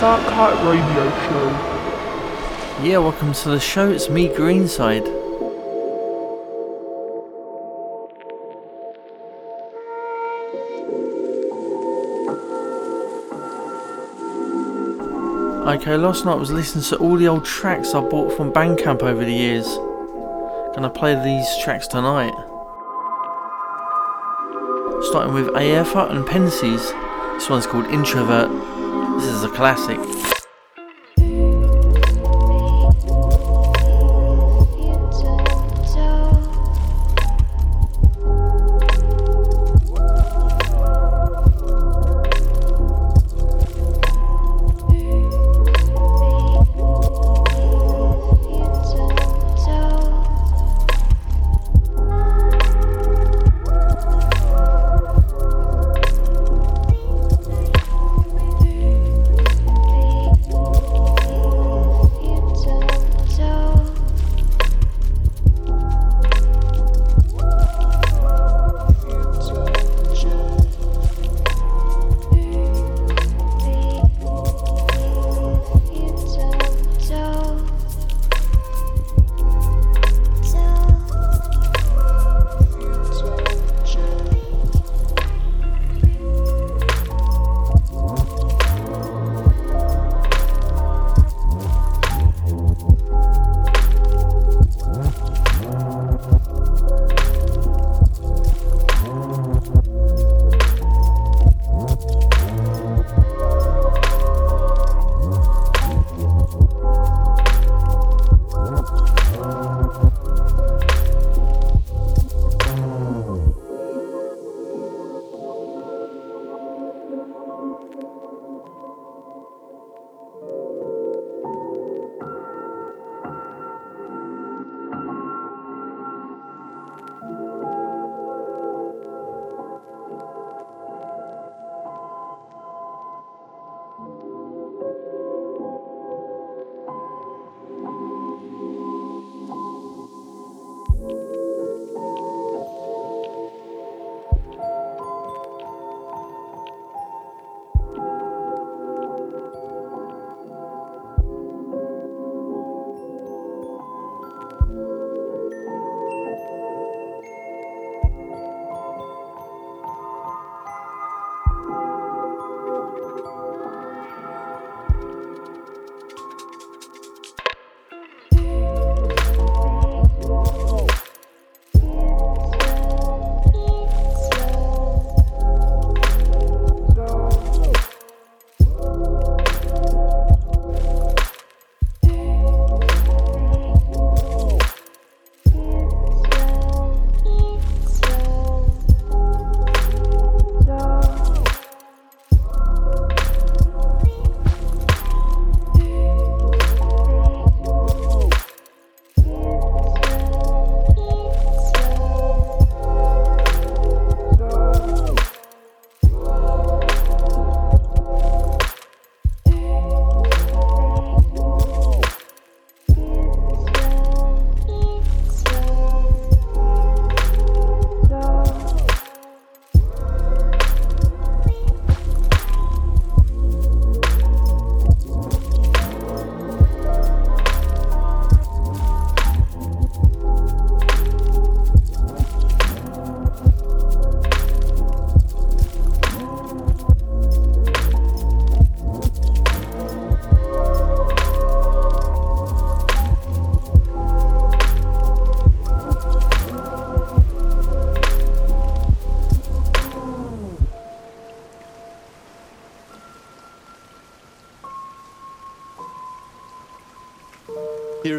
Dark Heart Radio Show. Yeah, welcome to the show. It's me, Greenside. Okay, last night I was listening to all the old tracks I bought from Bandcamp over the years. Gonna play these tracks tonight. Starting with AFA and Pensies. This one's called Introvert. This is a classic.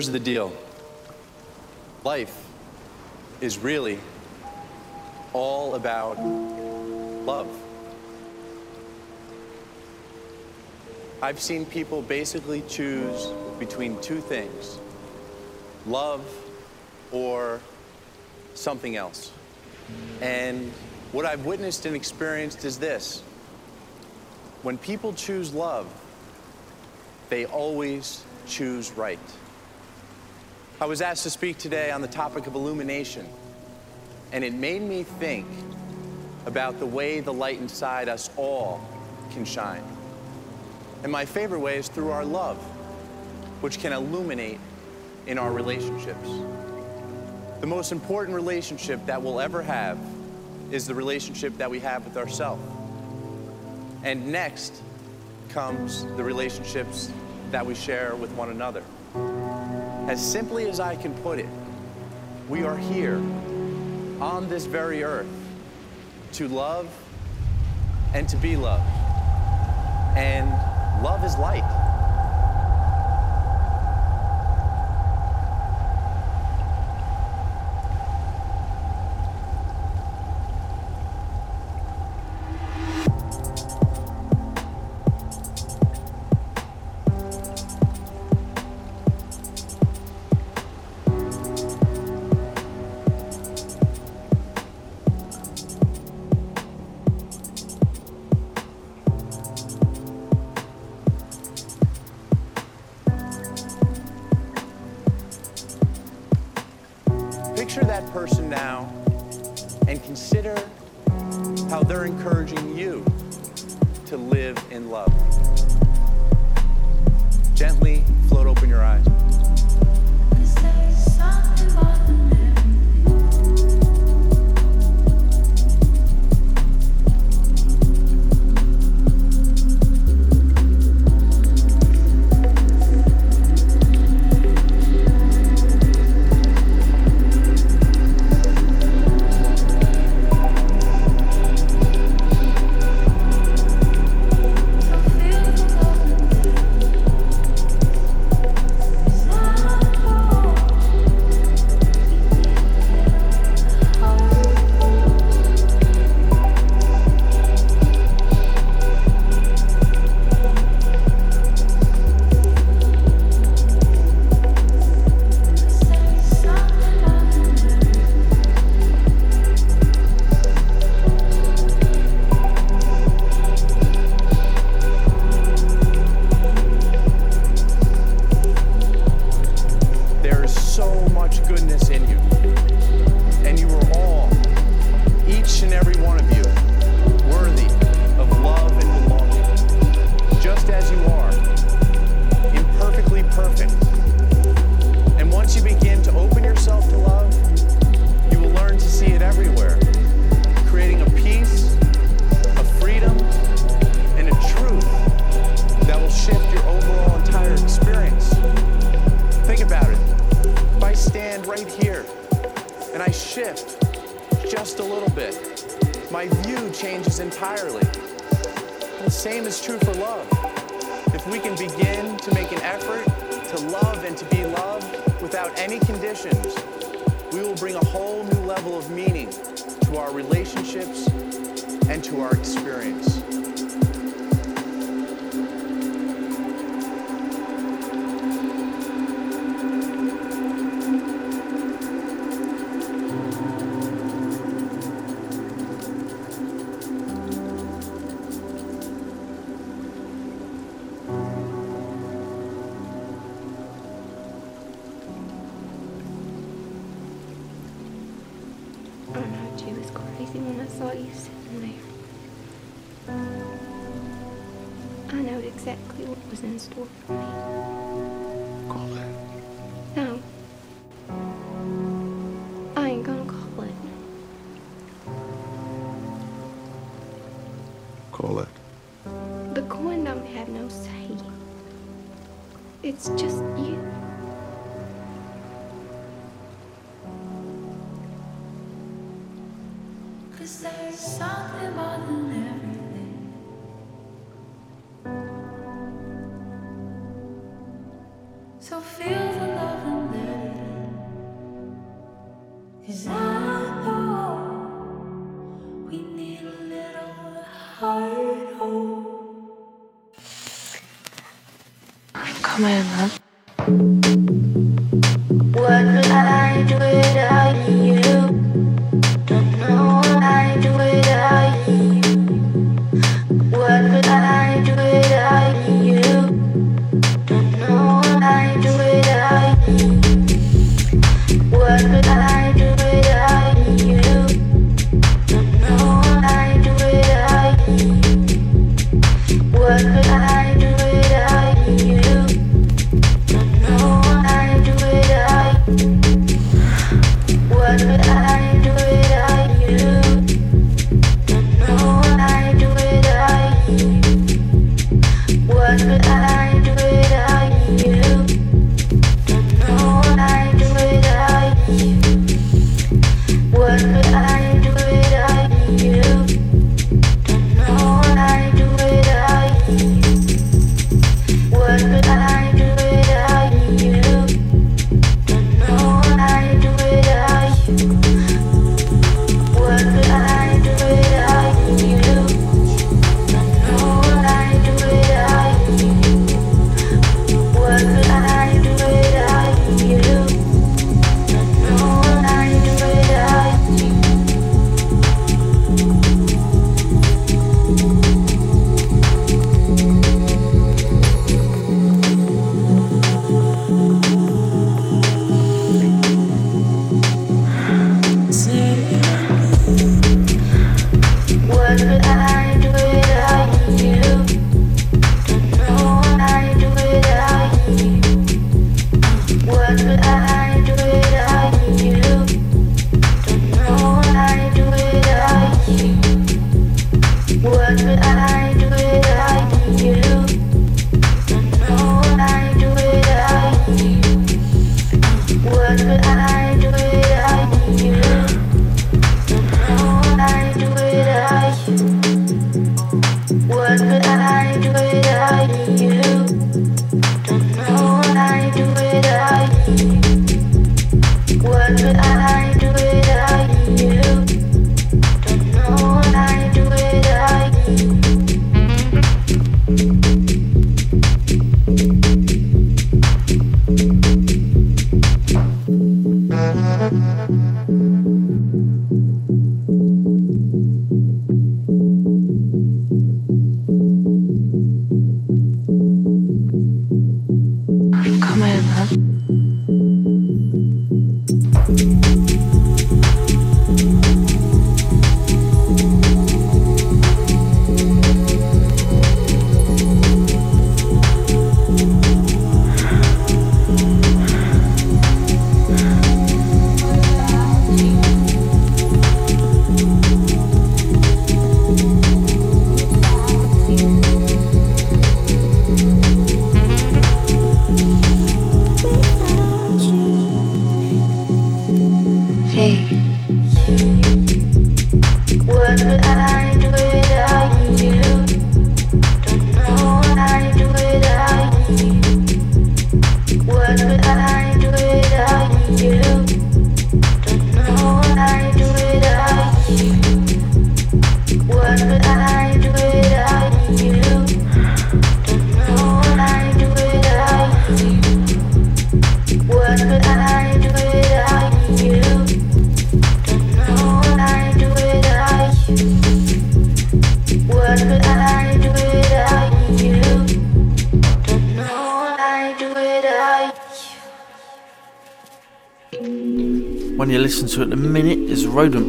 Here's the deal life is really all about love. I've seen people basically choose between two things love or something else. And what I've witnessed and experienced is this when people choose love, they always choose right. I was asked to speak today on the topic of illumination, and it made me think about the way the light inside us all can shine. And my favorite way is through our love, which can illuminate in our relationships. The most important relationship that we'll ever have is the relationship that we have with ourselves. And next comes the relationships that we share with one another. As simply as I can put it, we are here on this very earth to love and to be loved. And love is light.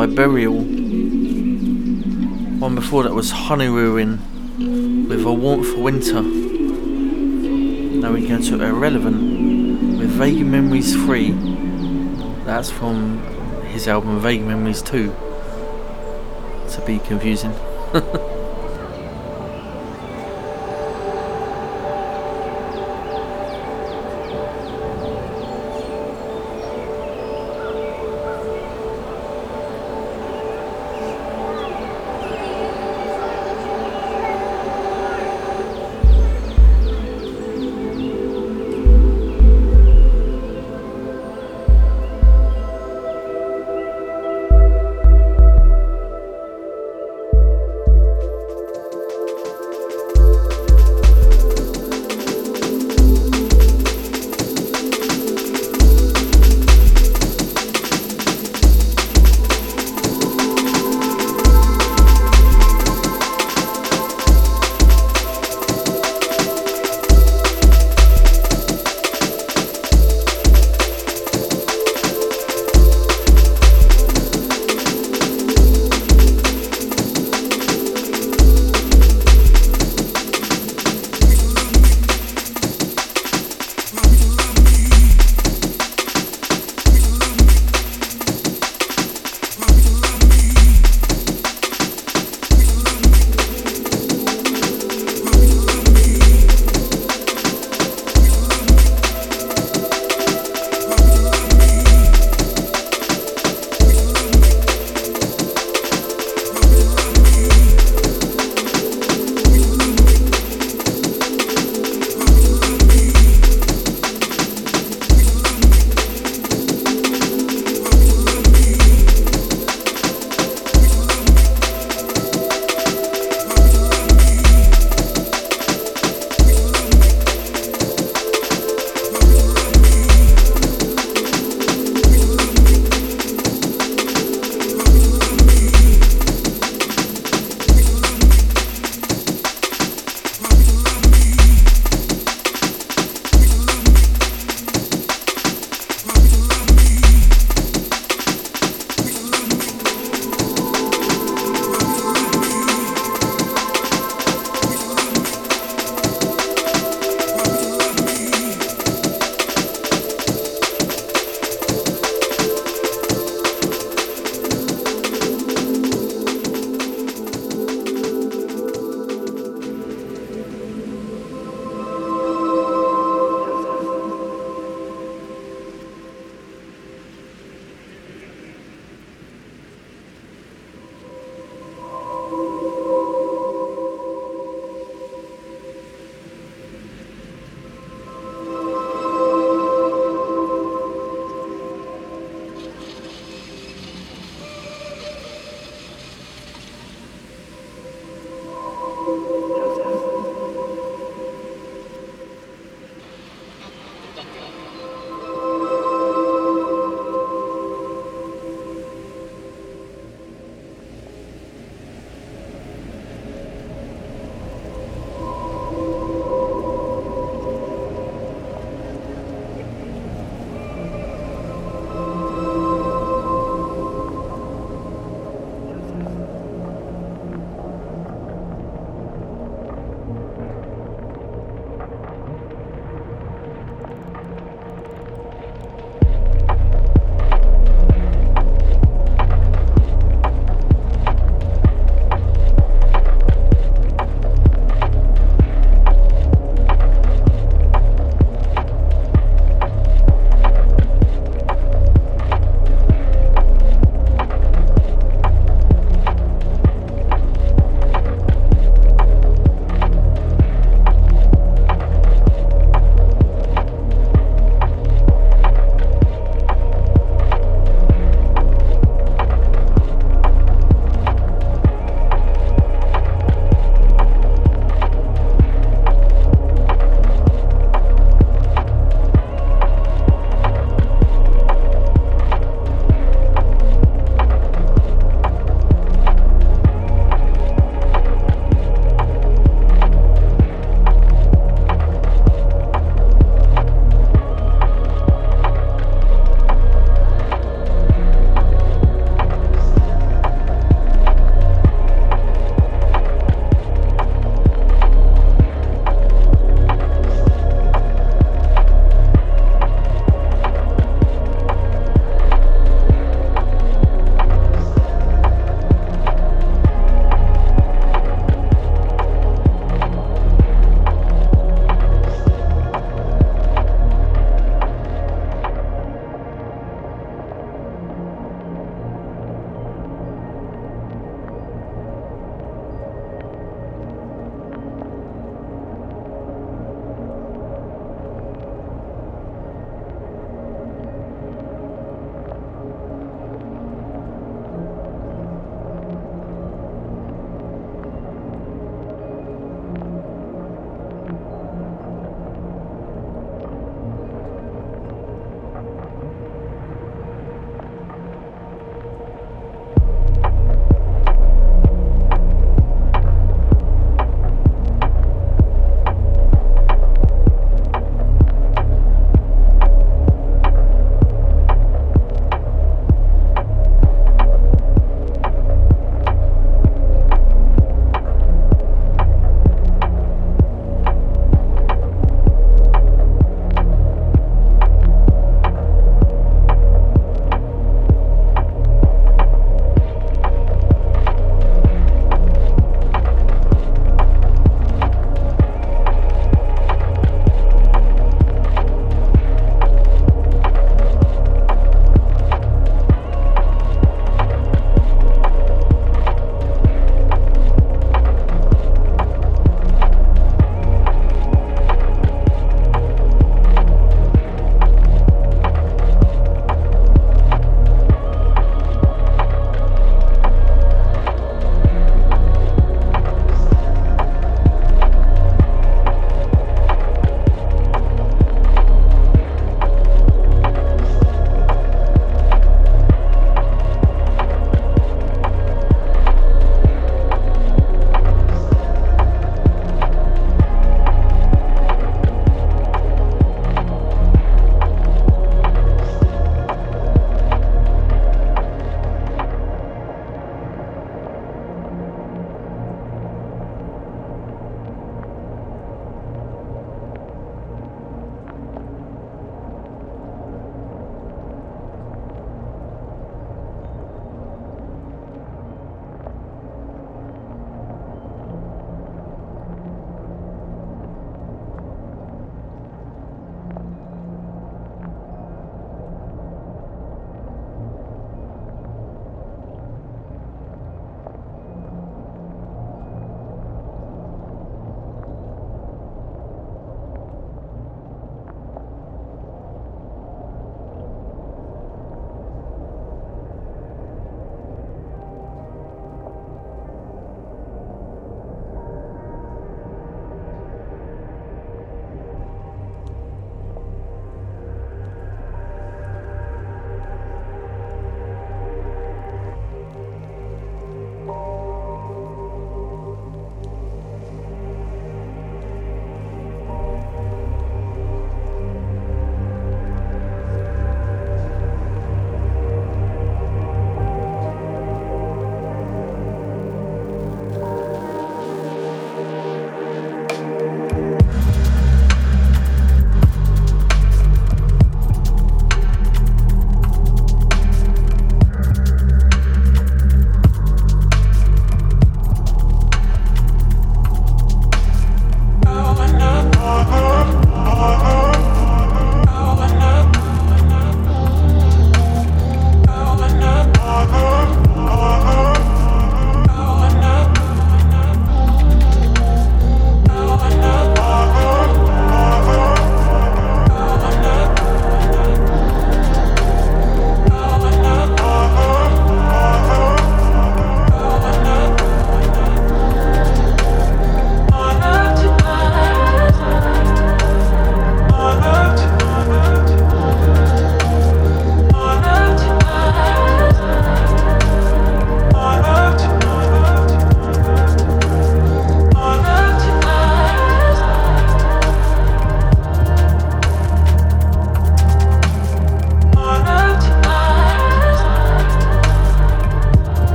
By Burial. One before that was Honey Ruin with A Warmth for Winter. Now we go to Irrelevant with Vague Memories 3. That's from his album Vague Memories 2. To be confusing.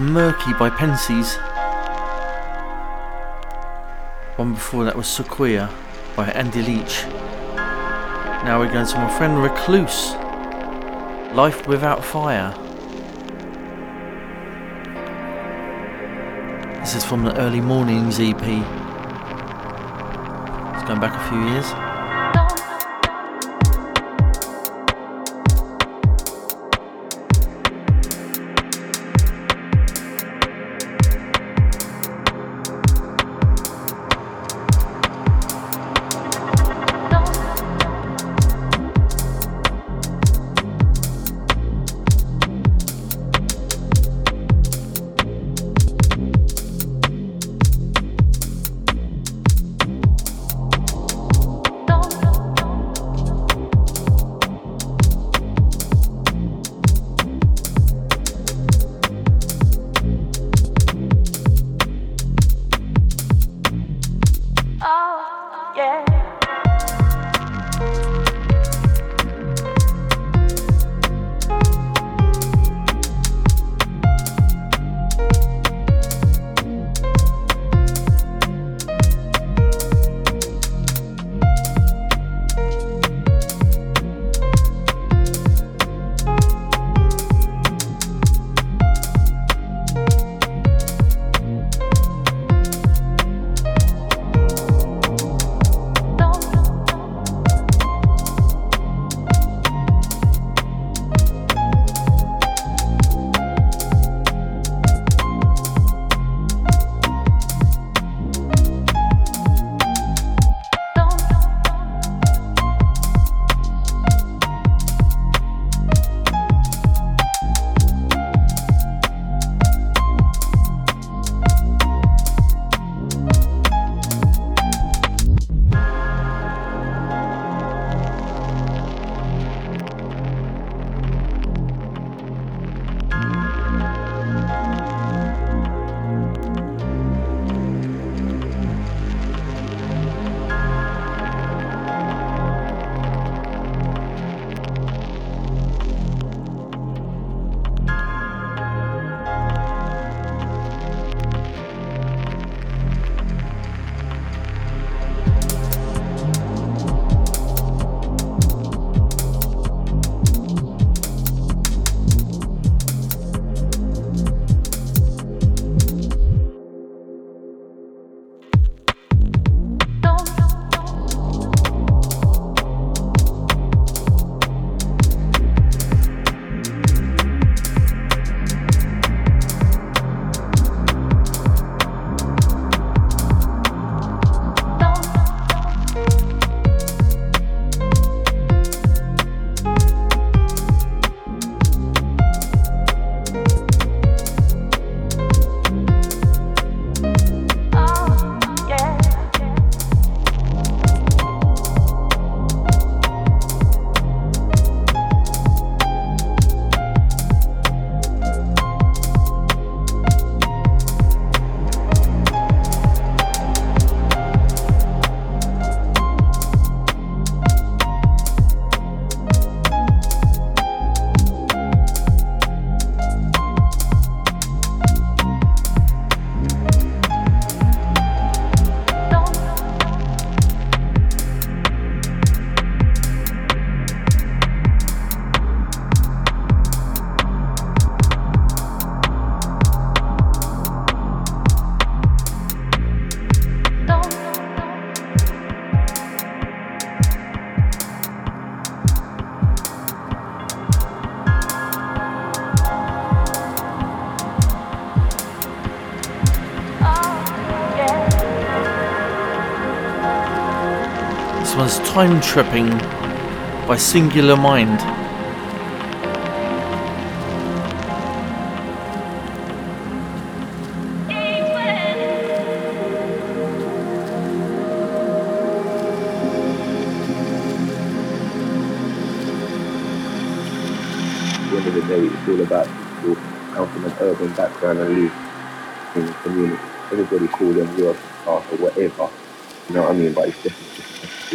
Murky by Pensies. One before that was Sequoia by Andy Leach. Now we're going to my friend Recluse. Life Without Fire. This is from the Early Mornings EP. It's going back a few years. Time Tripping by Singular Mind. At of the day, it's all about people urban background and live in the community. Everybody calls them real or whatever. You know what I mean? But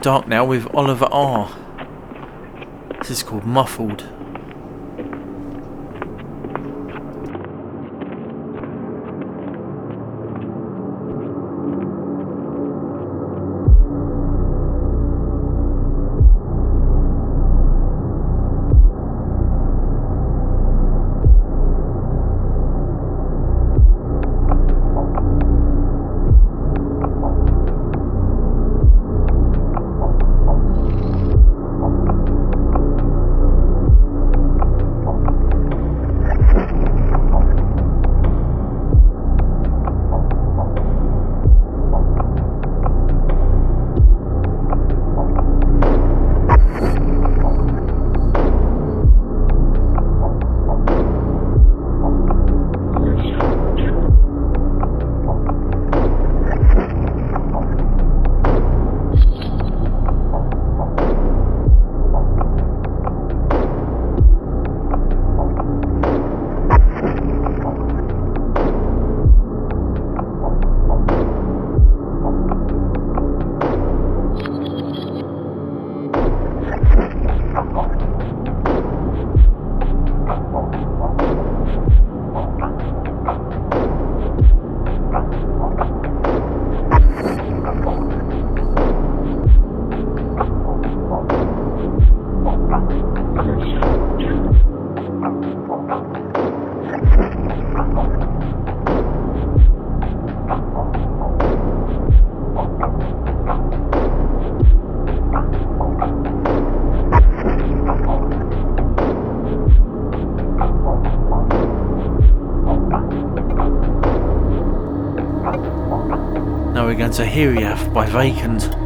dark now with Oliver R. This is called Muffled. Tahiriath by Vacant.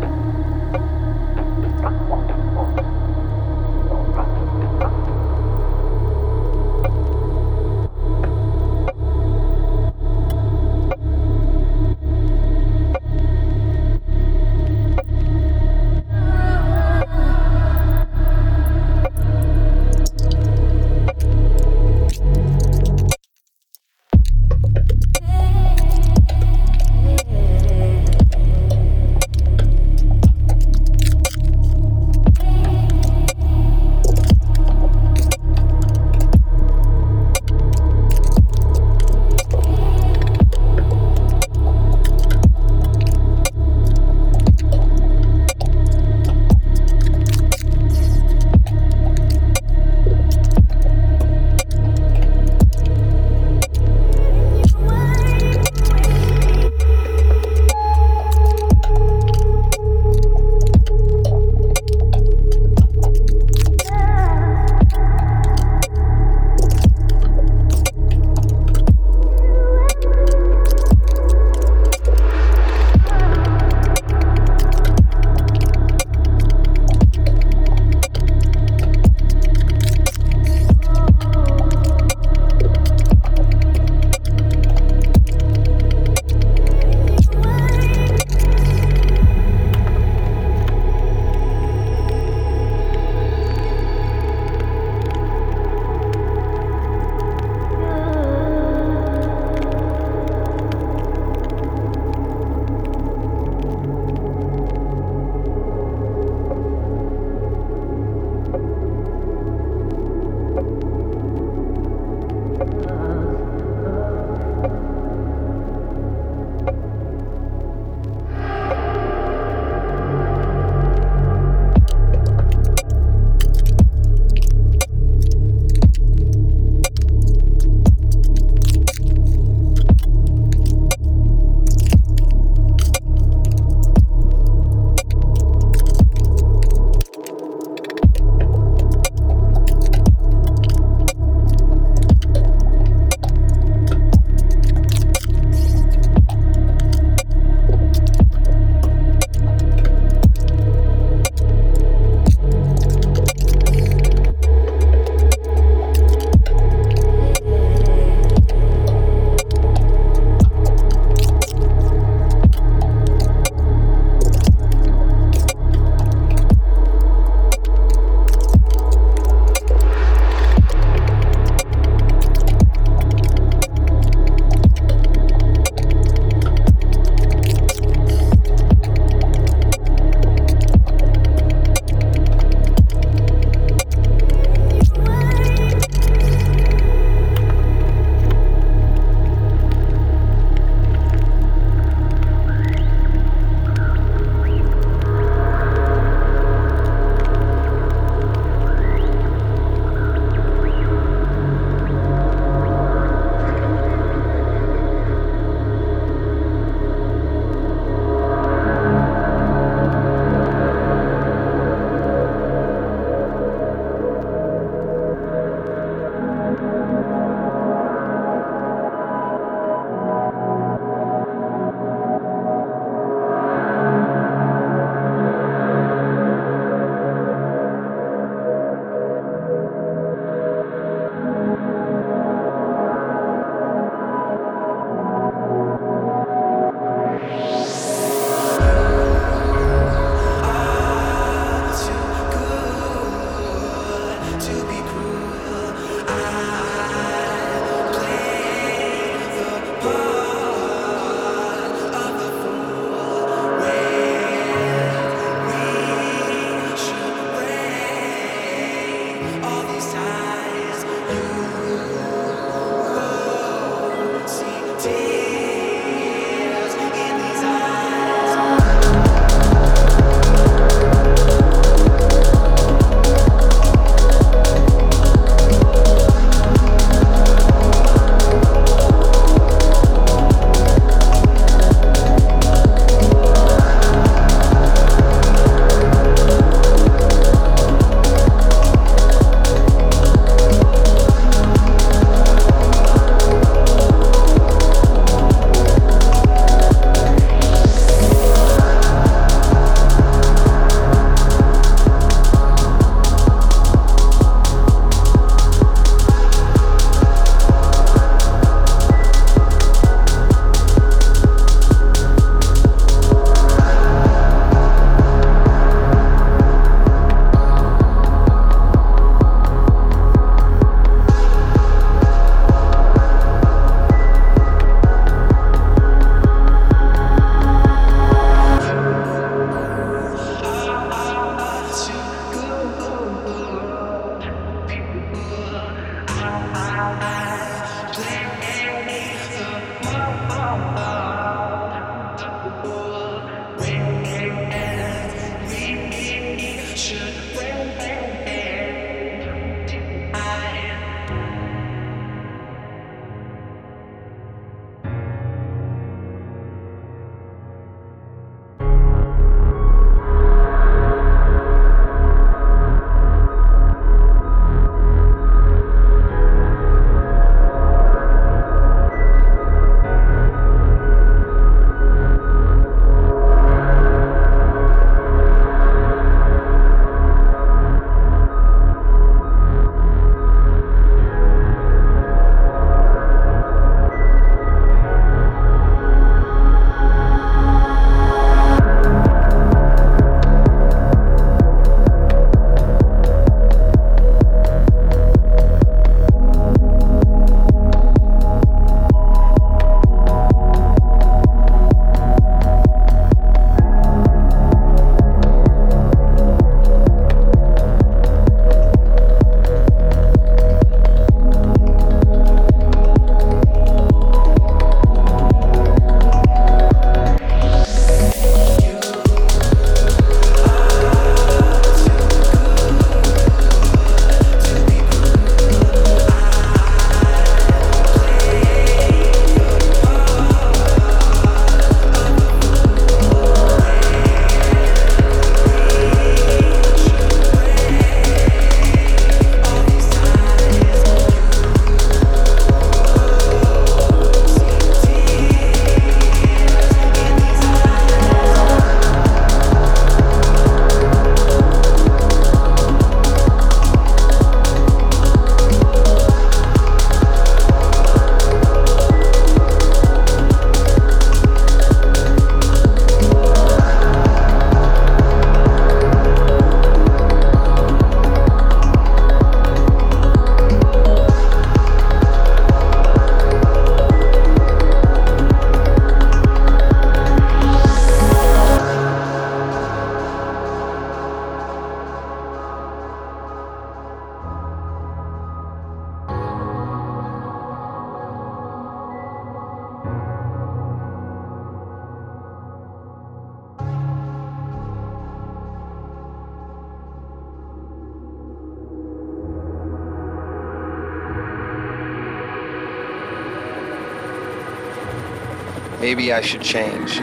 Maybe I should change,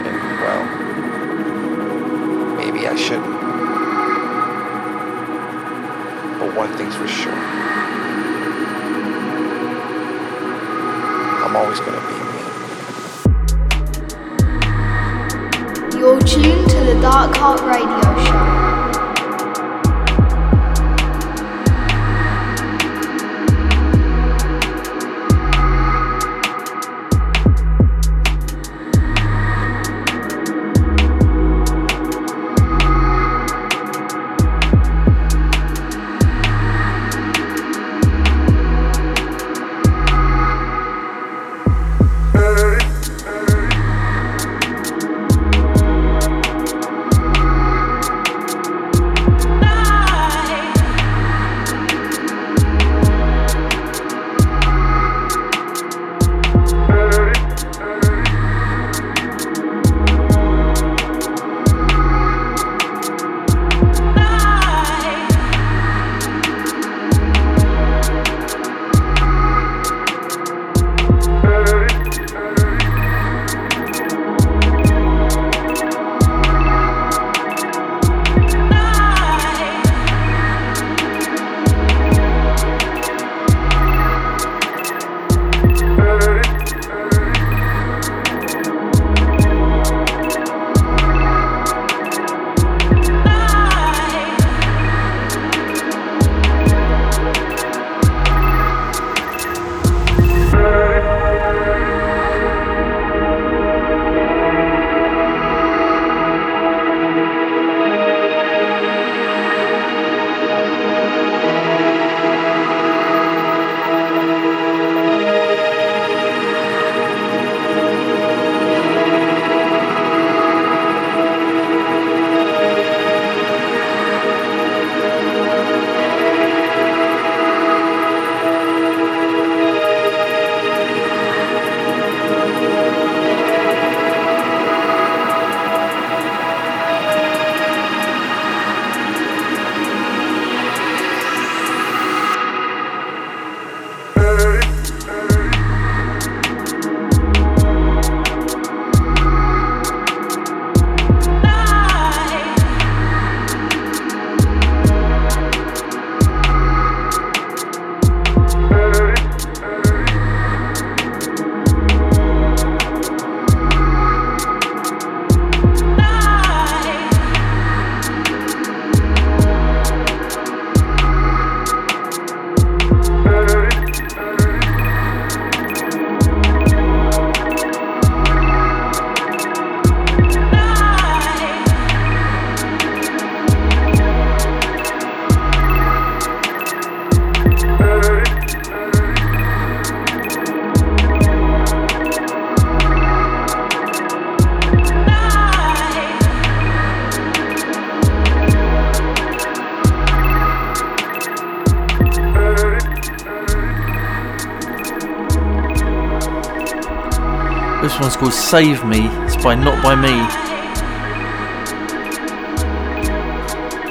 called Save Me. It's by Not By Me.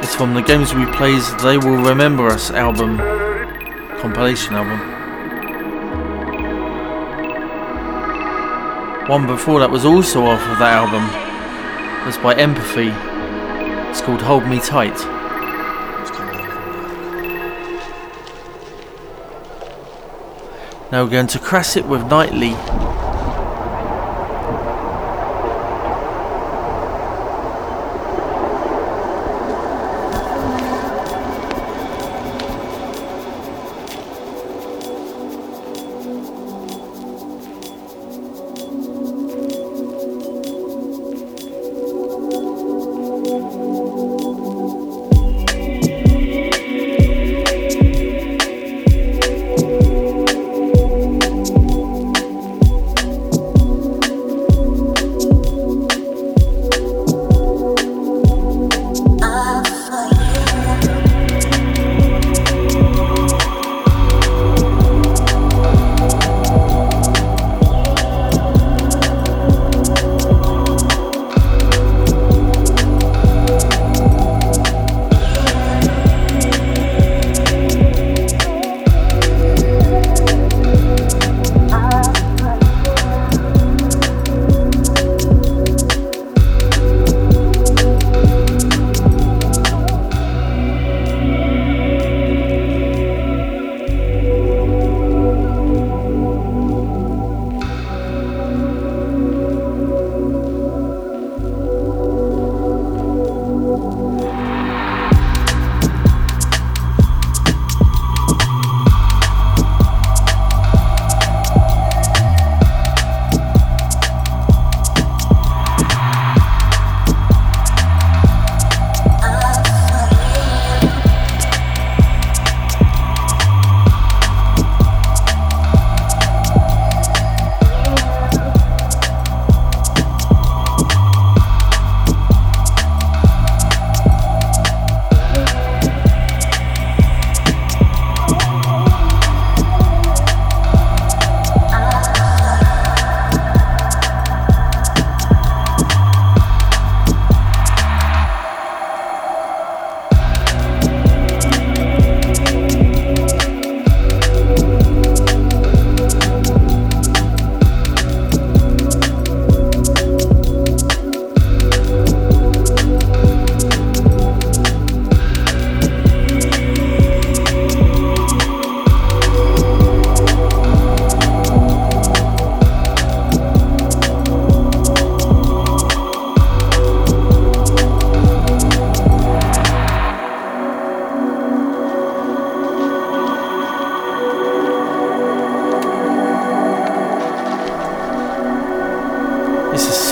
It's from the Games We Plays They Will Remember Us album, compilation album. One before that was also off of that album. It was by Empathy. It's called Hold Me Tight. Now we're going to crash it with Nightly.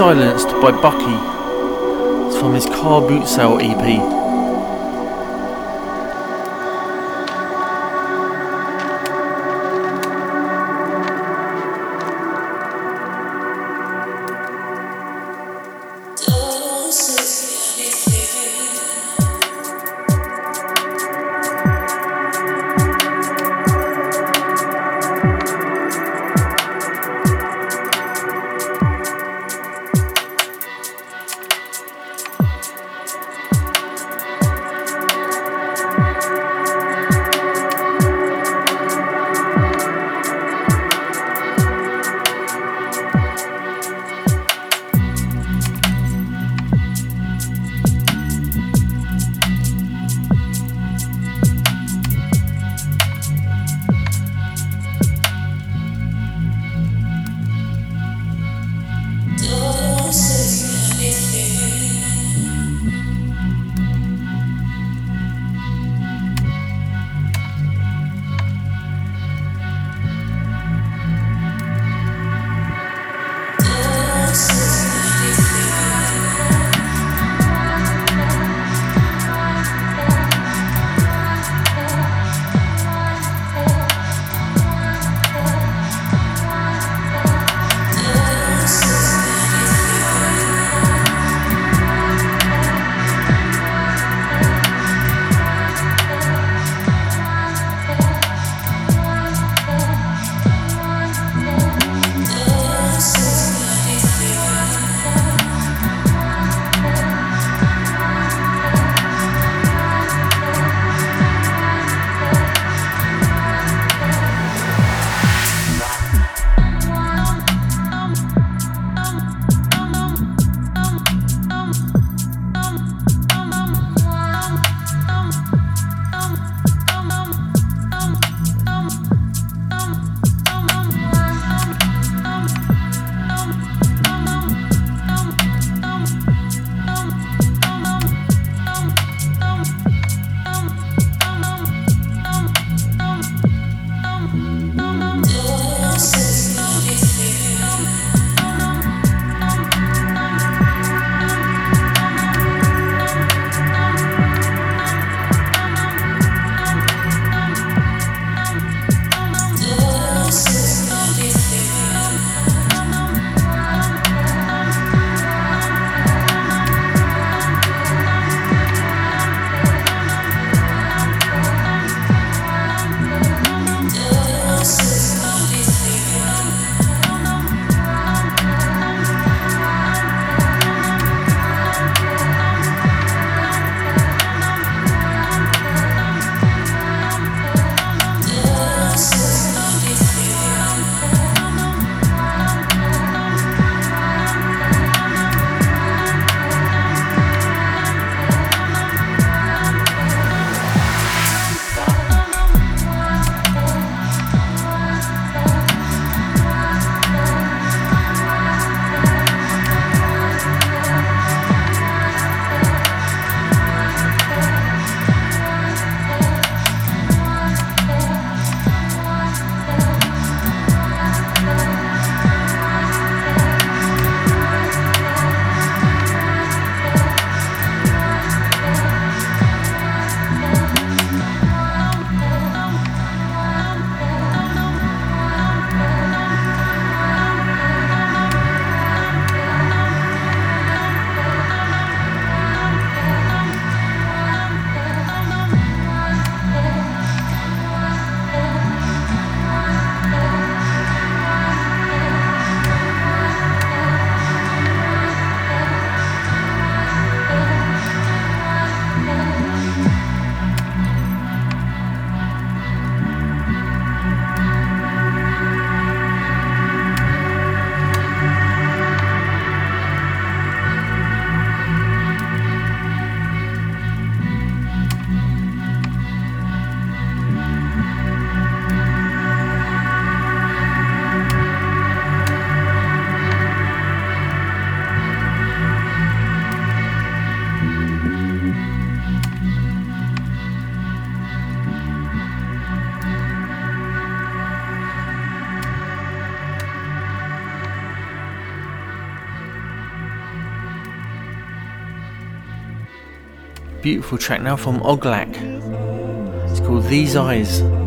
Silenced by Bucky. From his Car Boot Sale EP. Beautiful track now from Oglak. It's called These Eyes.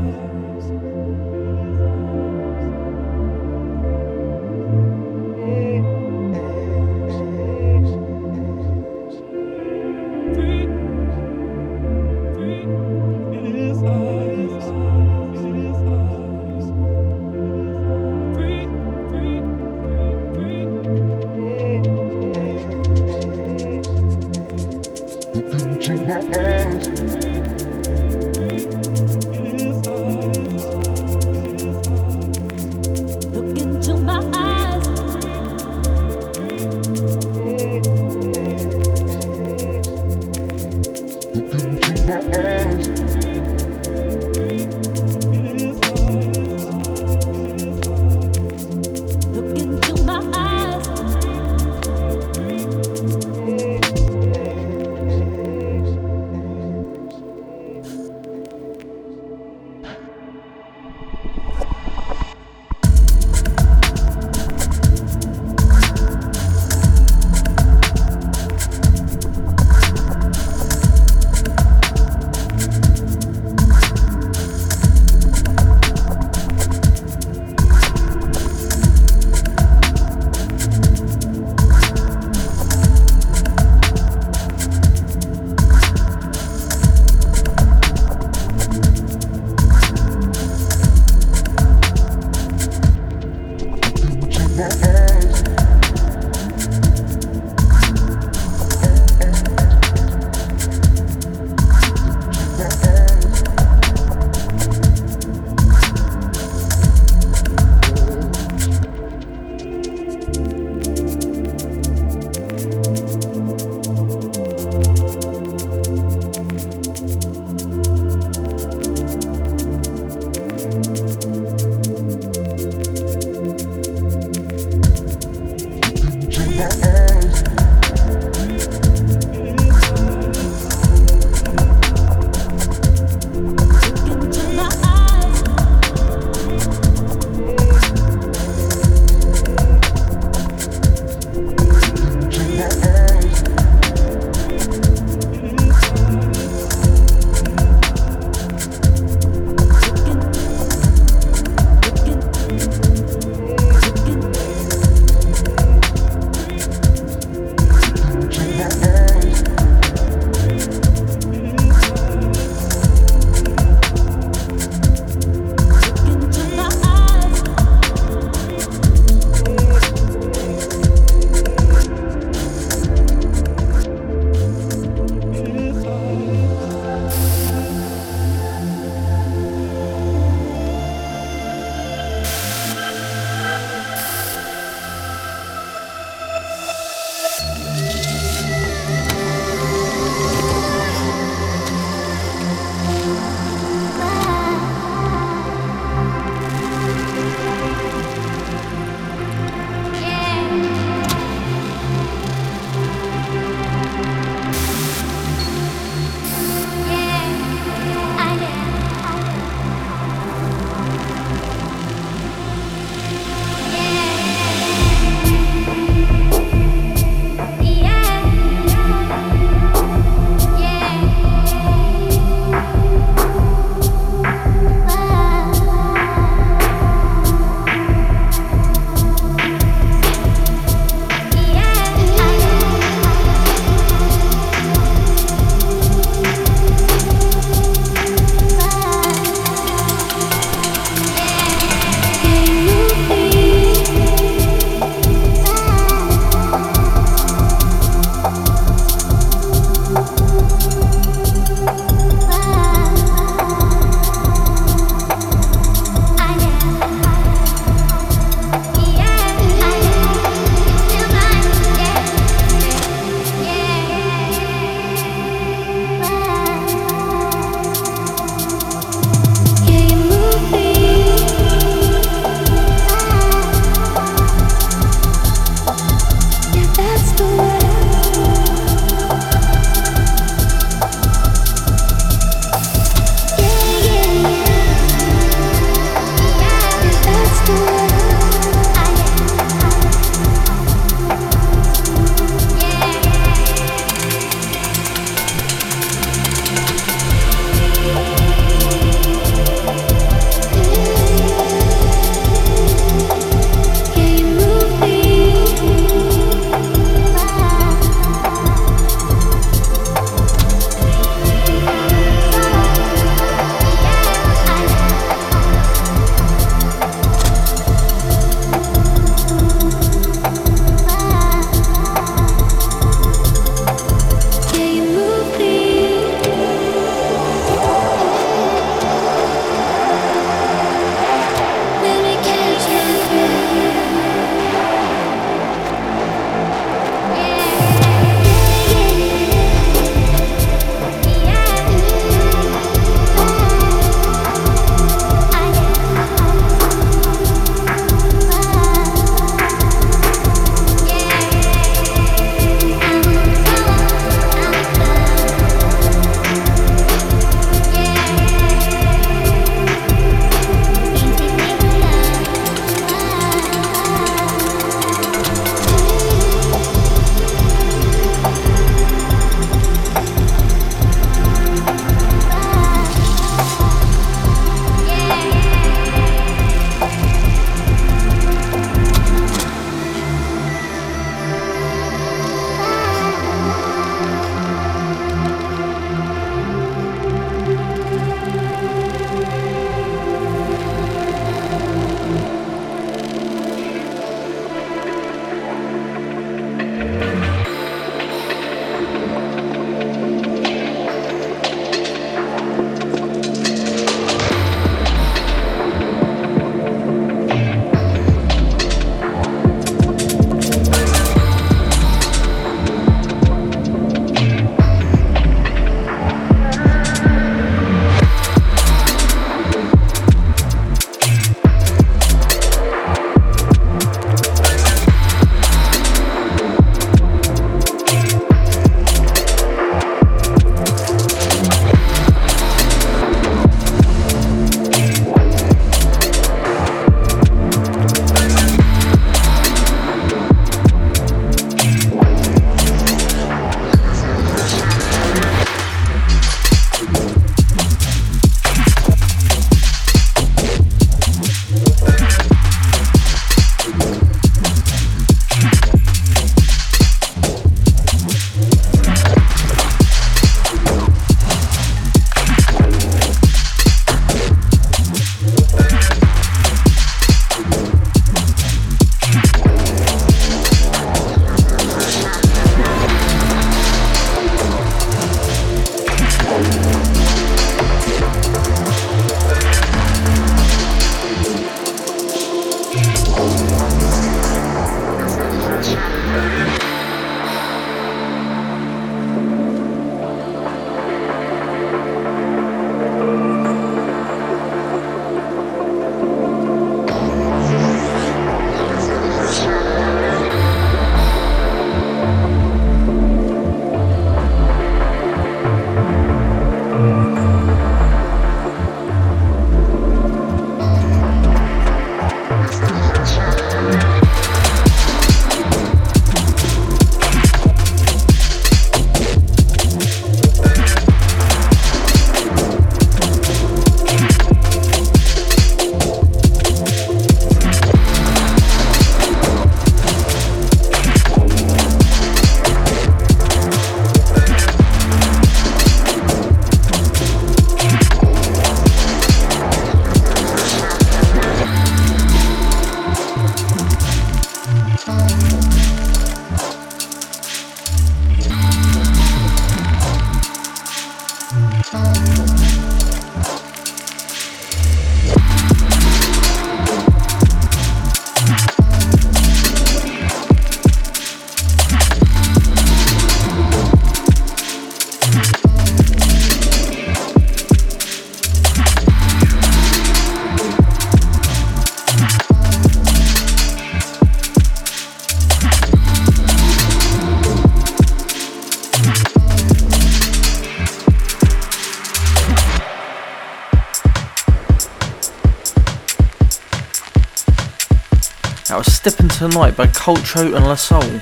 Was Step Into the Night by Cultro and La Soul.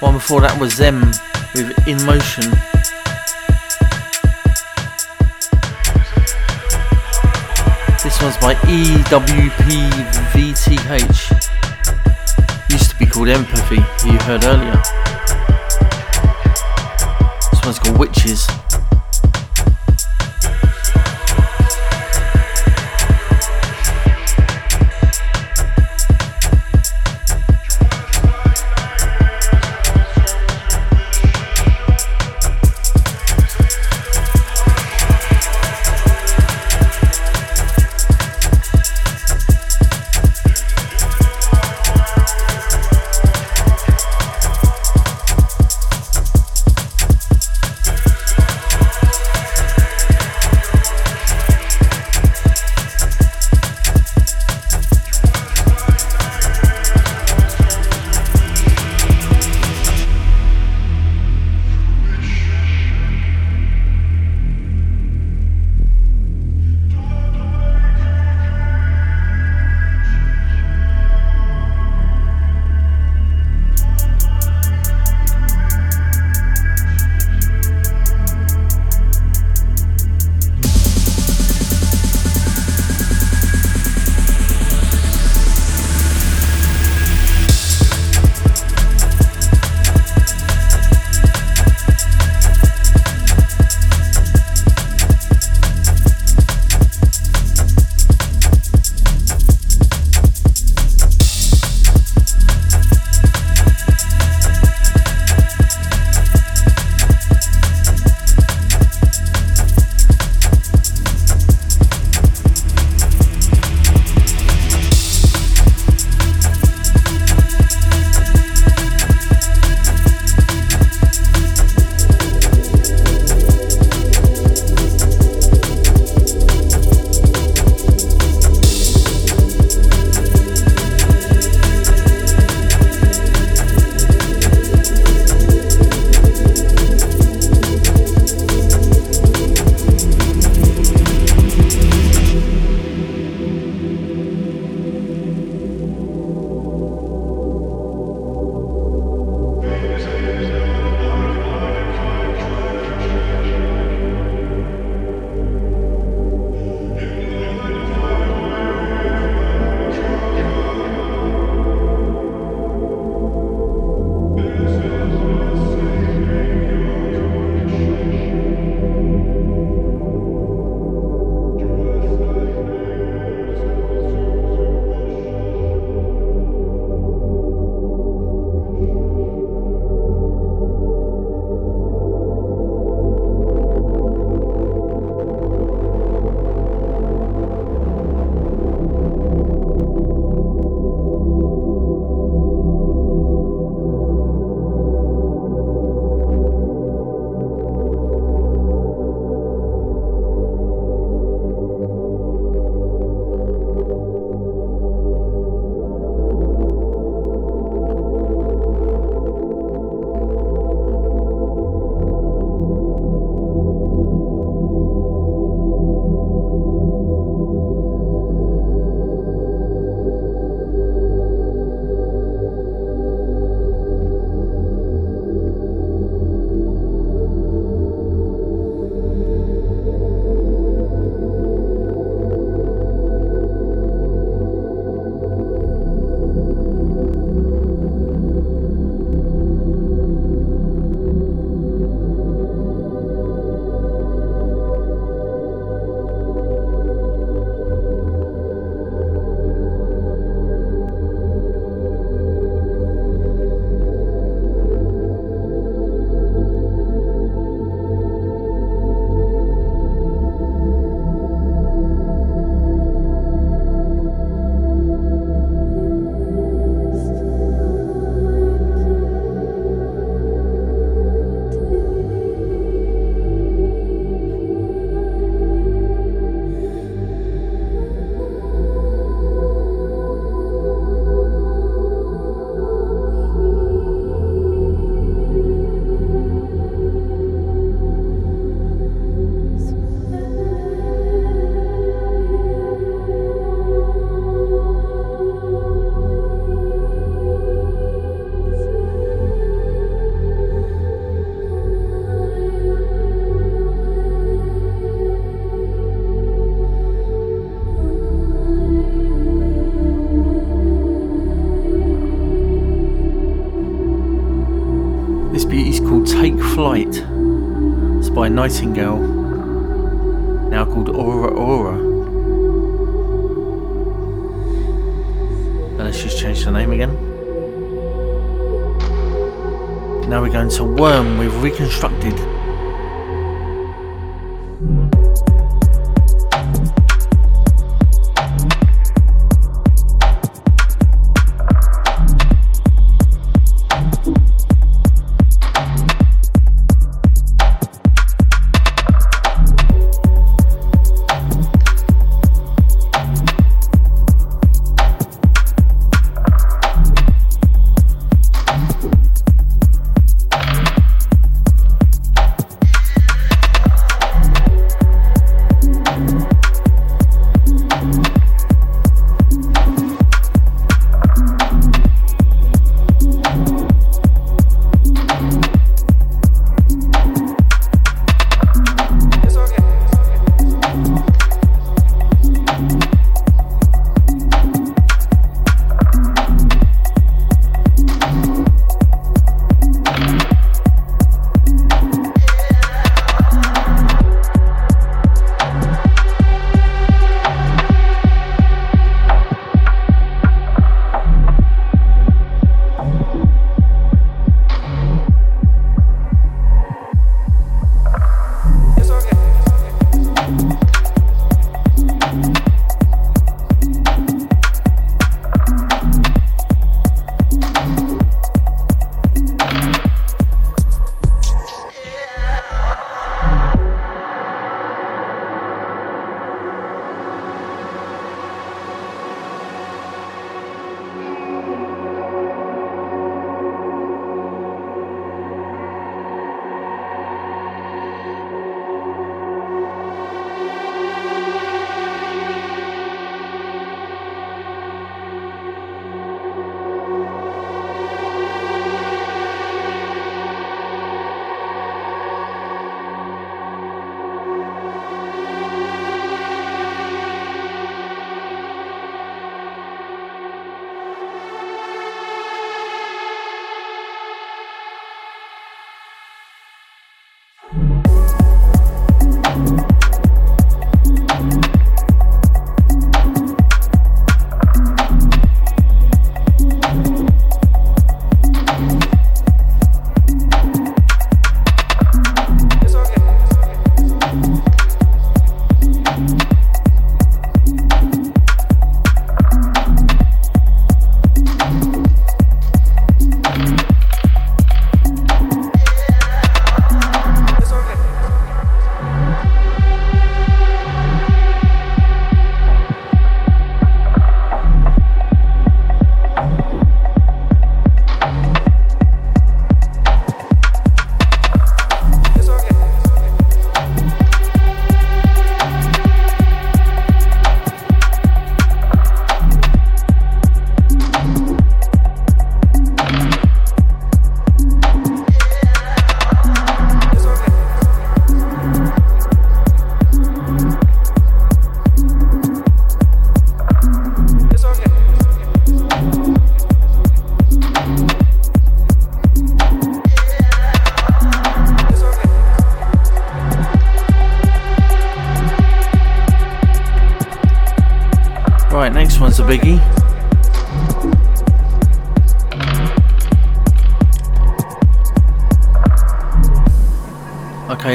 One before that was them with In Motion. This one's by EWPVTH. Used to be called Empathy, you heard earlier. This one's called Witches. By Nightingale, now called Aura Aura. Let's just change the name again. Now we're going to Worm we've Reconstructed.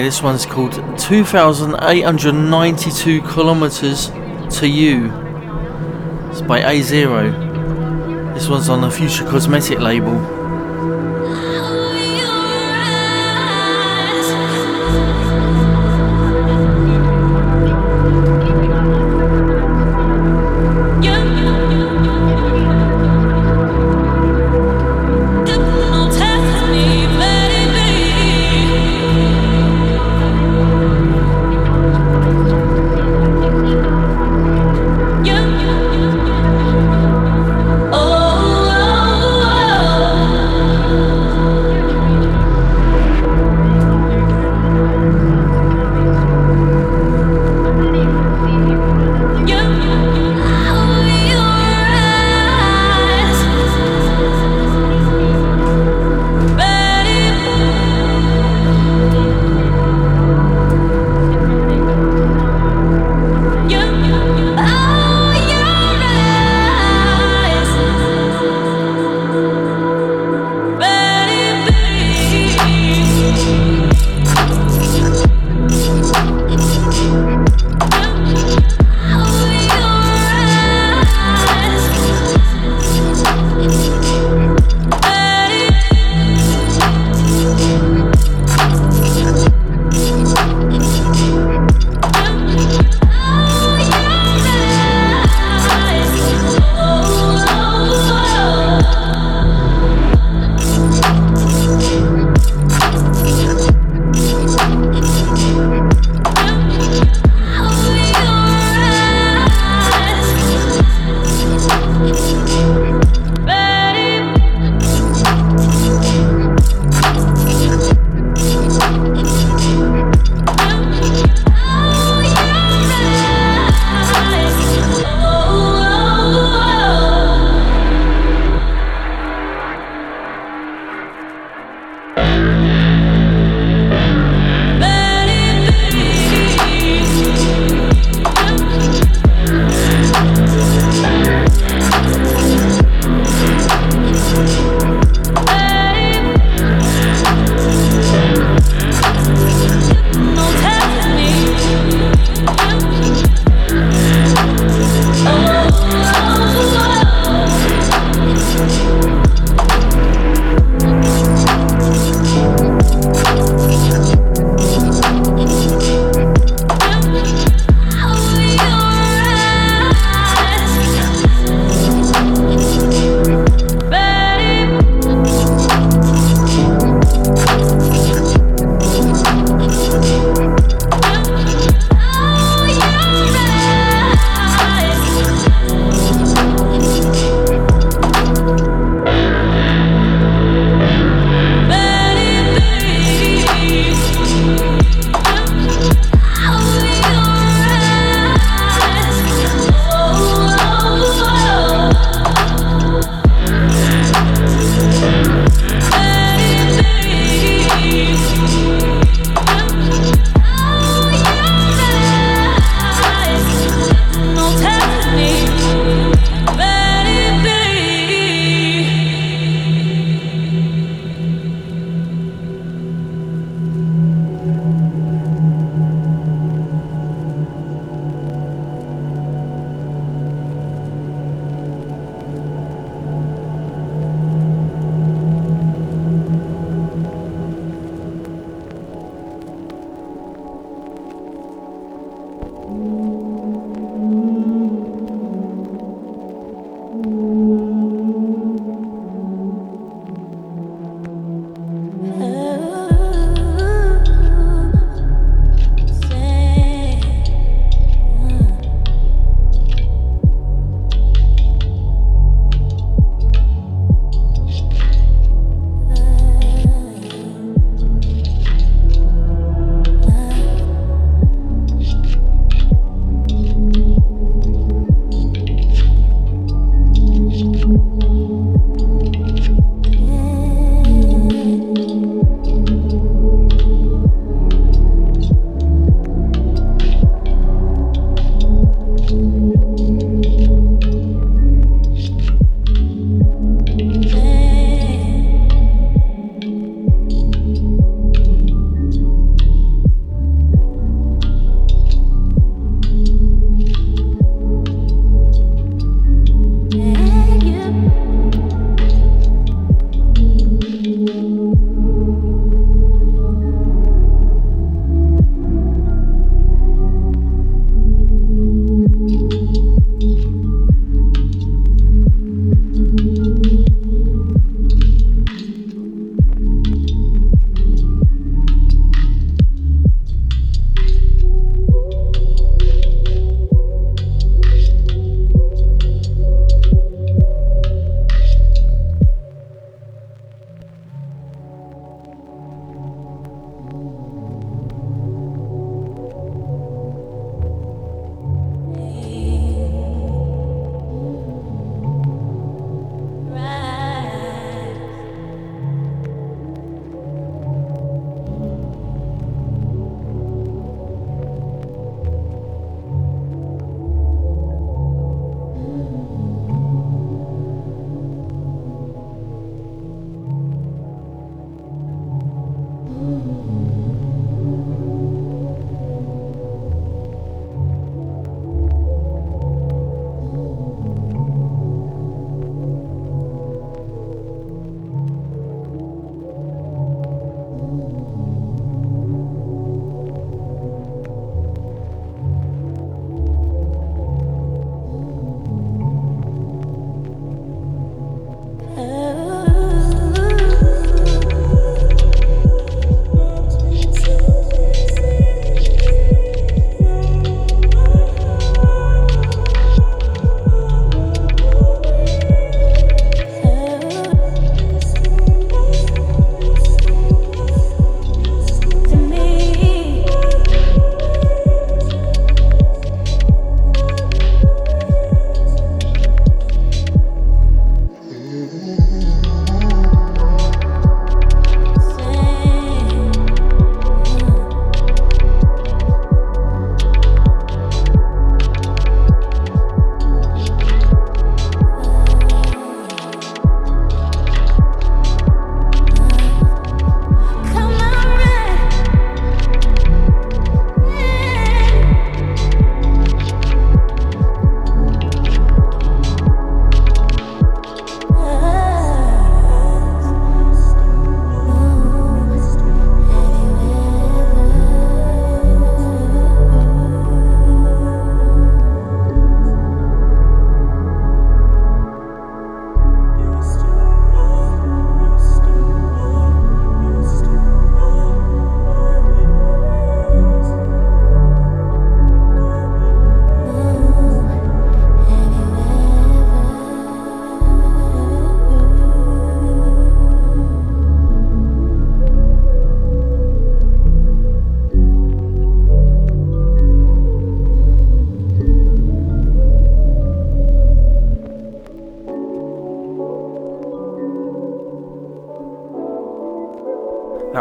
This one's called 2,892 Kilometers to You. It's by A0. This one's on the Future Cosmetic label.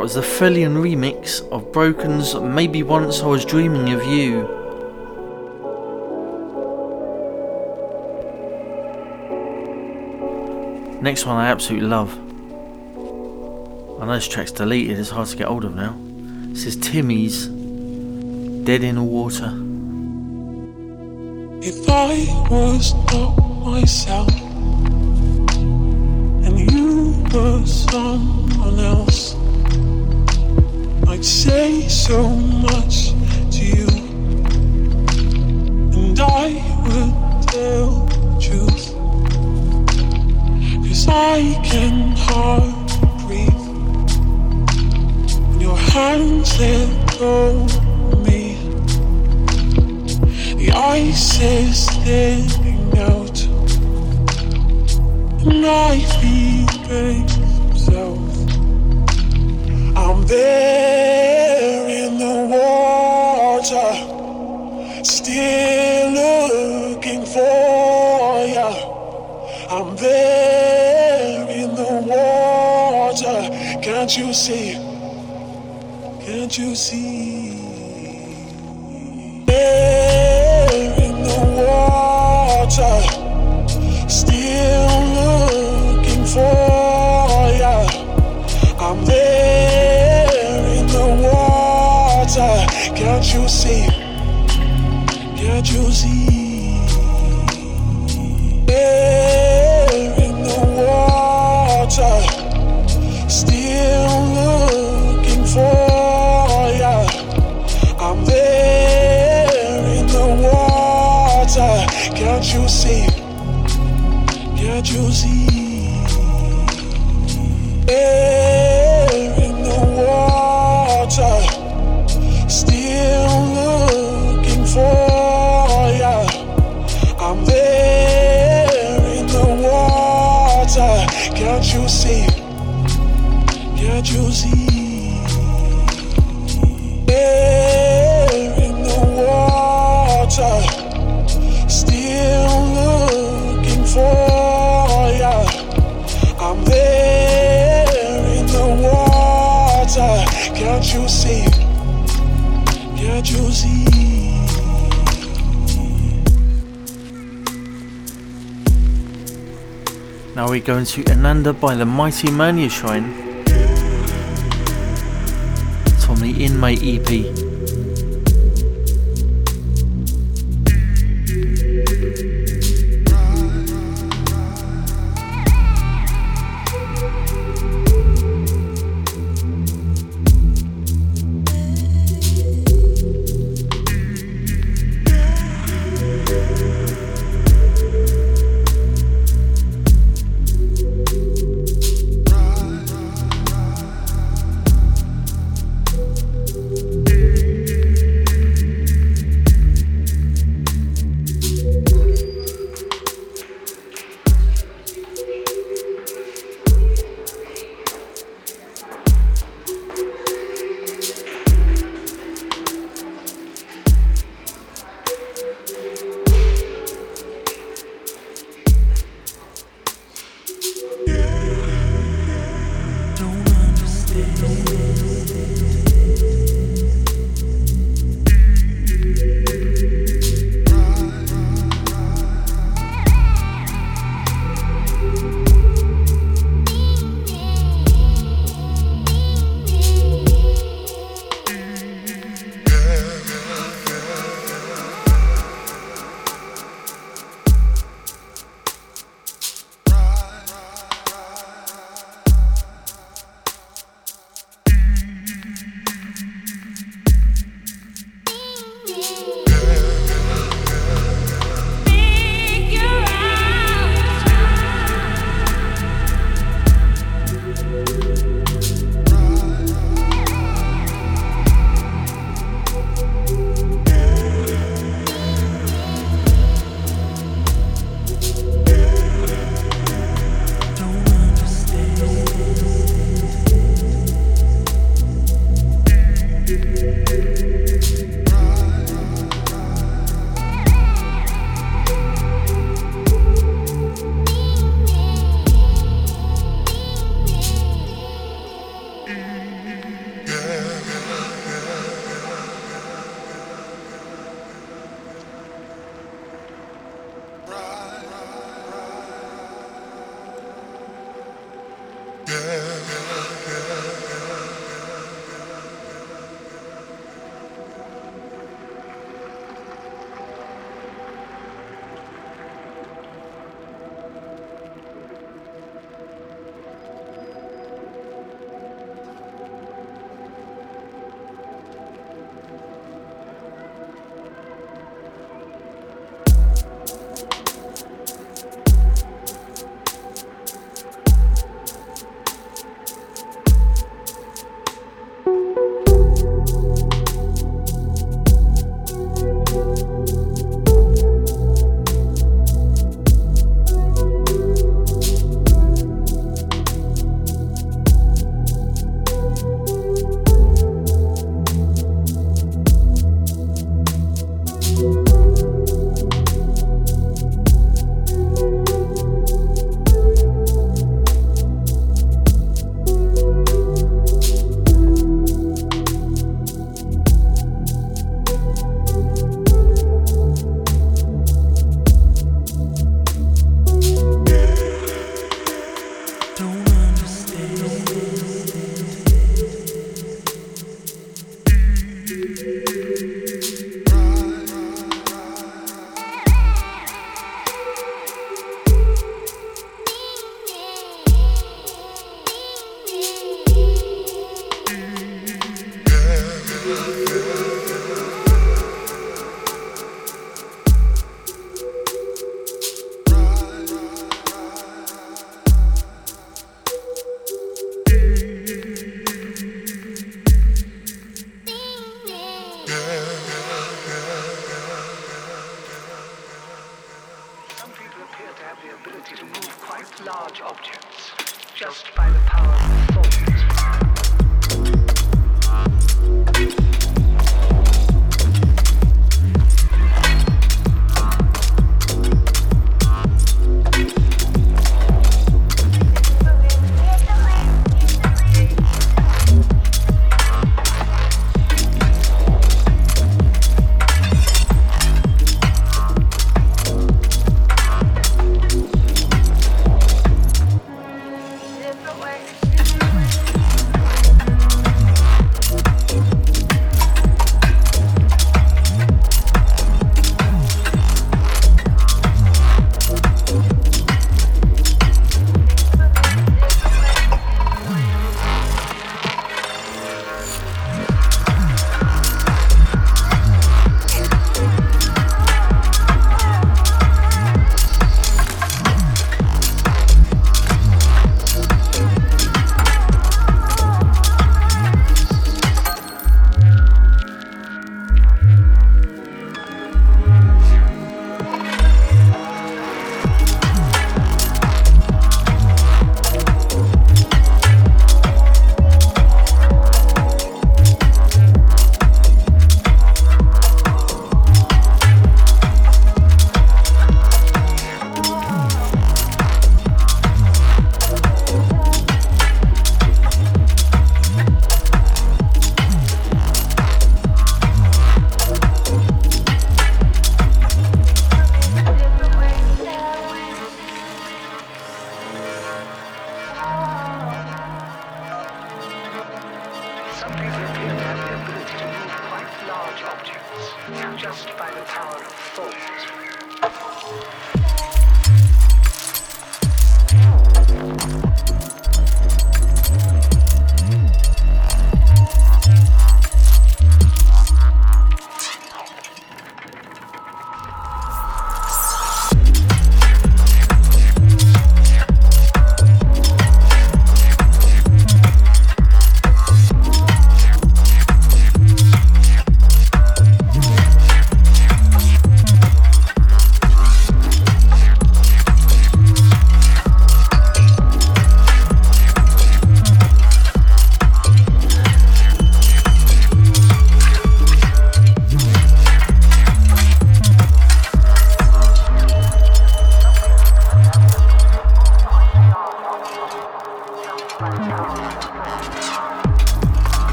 That was the Felian remix of Broken's Maybe Once I Was Dreaming of You. Next one I absolutely love. I know this track's deleted, it's hard to get hold of now. This is Timmy's Dead in the Water. If I was not myself and you were someone else, I'd say so much to you, and I would tell the truth. Cause I can hardly breathe when your hands let go me. The ice is thinning out, and I Can't you see? Can't you see? There in the water, still looking for ya. I'm there in the water. Can't you see? Ananda by the Mighty Mania Shrine. It's from the In My EP.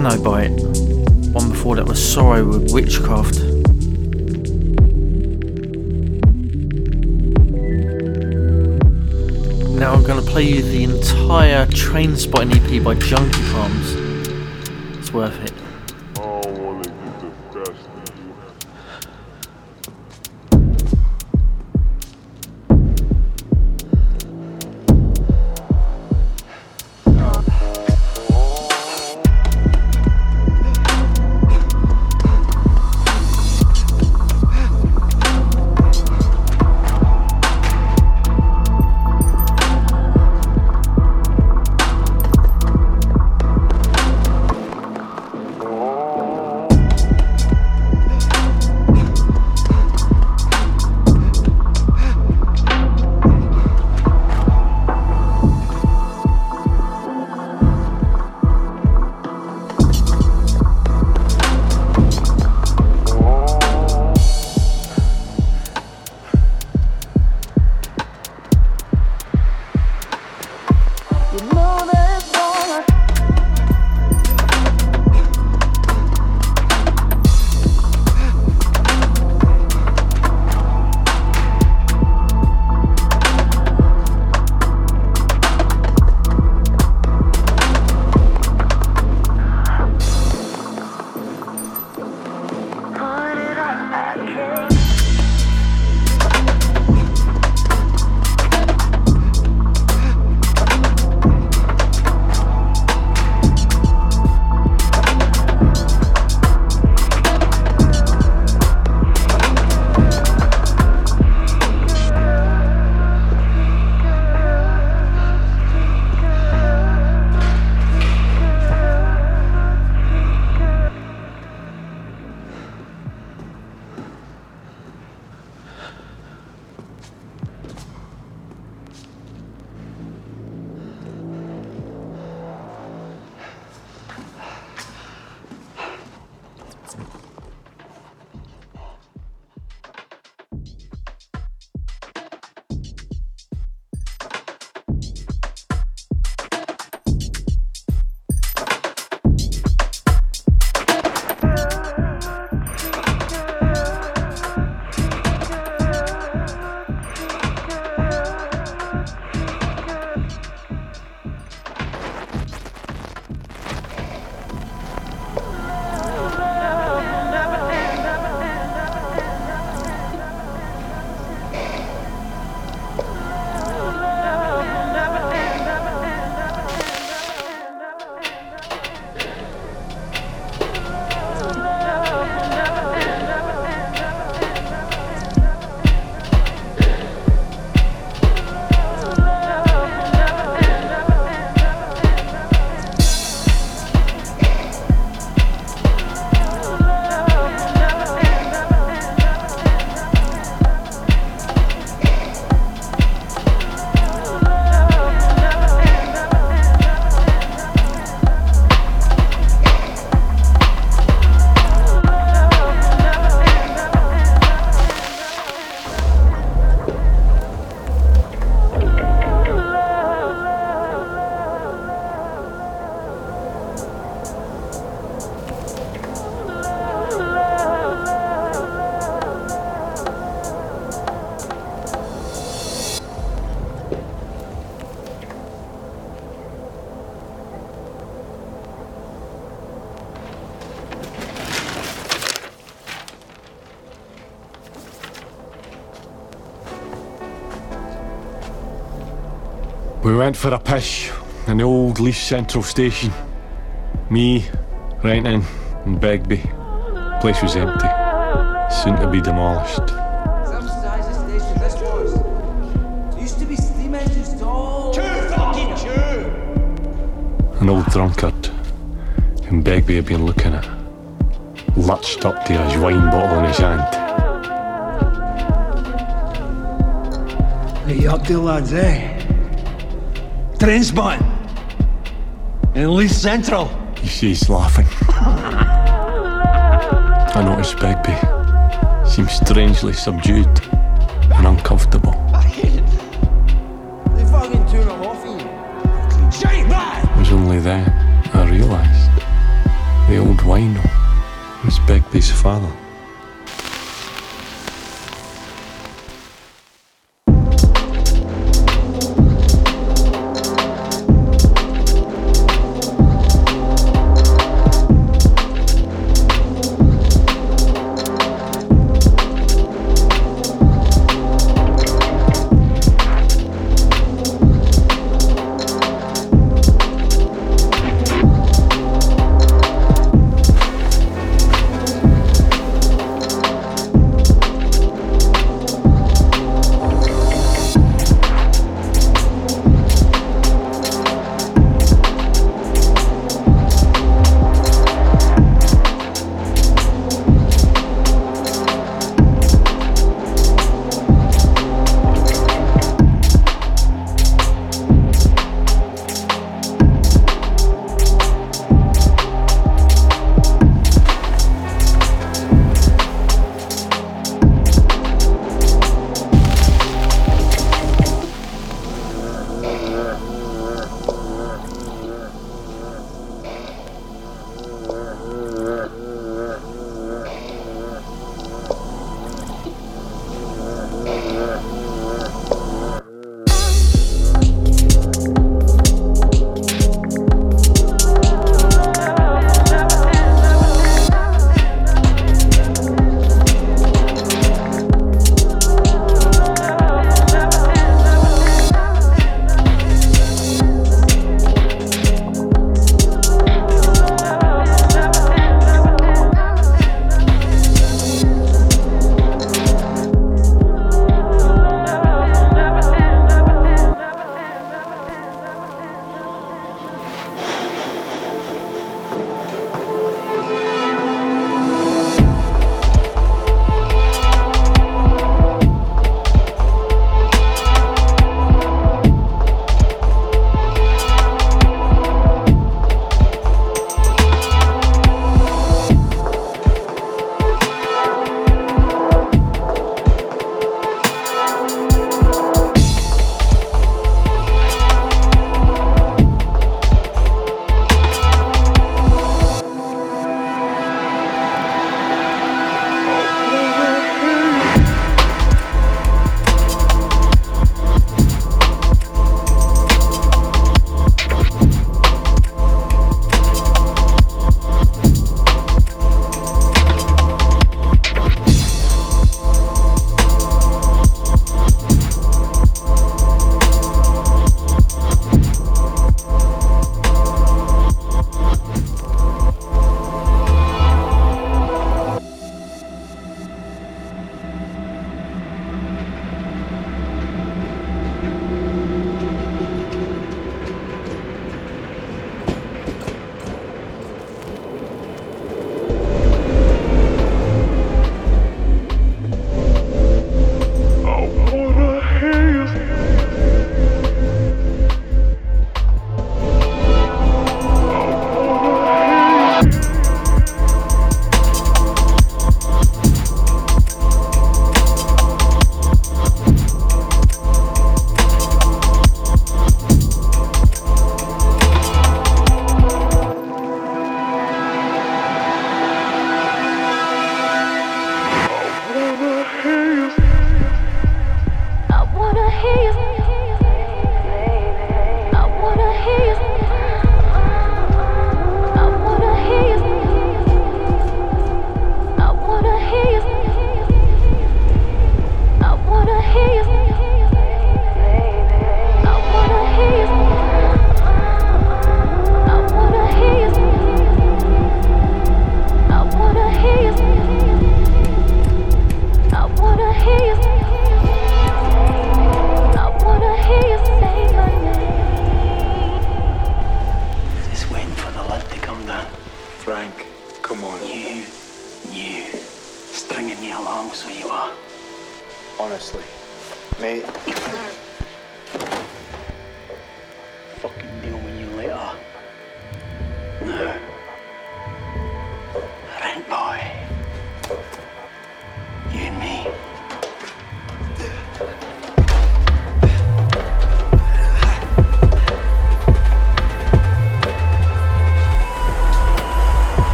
Nanobite. One before that was Sorrow with Witchcraft. Now I'm going to play you the entire Trainspotting EP by Junkie Palms. It's worth it. Went for a piss in the old Leith Central Station. Me, Renton, and Begbie. Place was empty, soon to be demolished. An old drunkard whom Begbie had been looking at, latched up to his wine bottle in his hand. Are you up there, lads, eh? Train spotting. In Leith Central. He says, laughing. I noticed Begbie seemed strangely subdued and uncomfortable. They fucking tune them off you. Shite man! It was only then I realised the old wino was Begbie's father.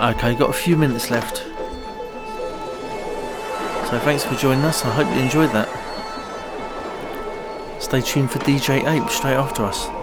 Okay, got a few minutes left. So thanks for joining us. I hope you enjoyed that. Stay tuned for DJ Ape straight after us.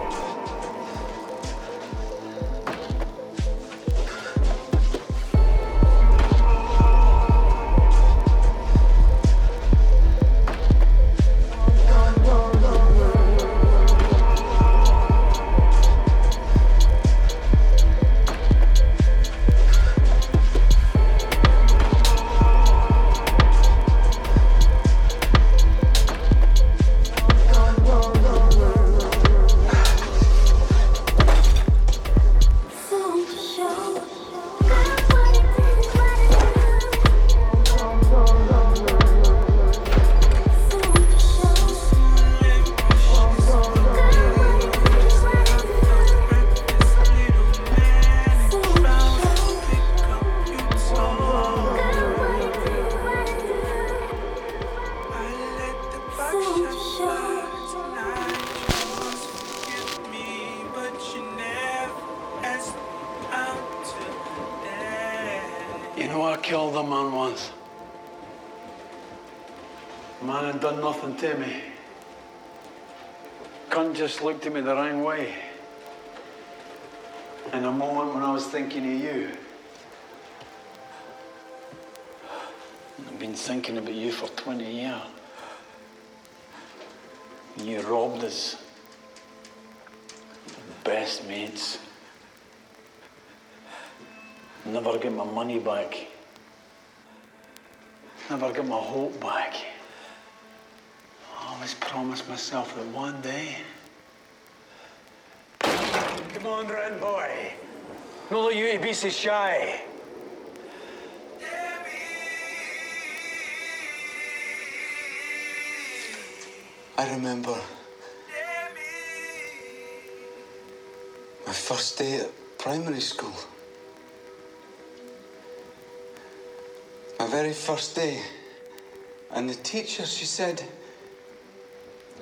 Teacher, she said,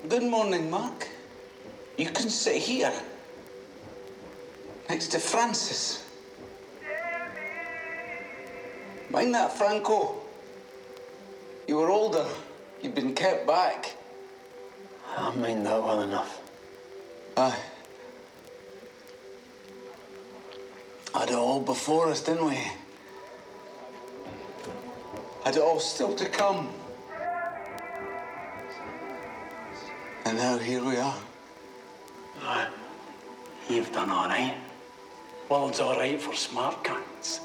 Good morning, Mark. You can sit here next to Francis. Mind that, Franco? You were older. You'd been kept back. I mind that well enough. Aye. Had it all before us, didn't we? Had it all still to come. And now here we are. Aye. You've done all right. World's all right for smart cunts.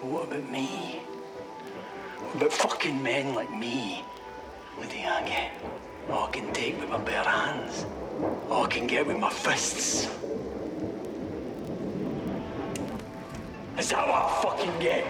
What about me? What about fucking men like me? What do I get? All I can take with my bare hands. All I can get with my fists. Is that what I fucking get?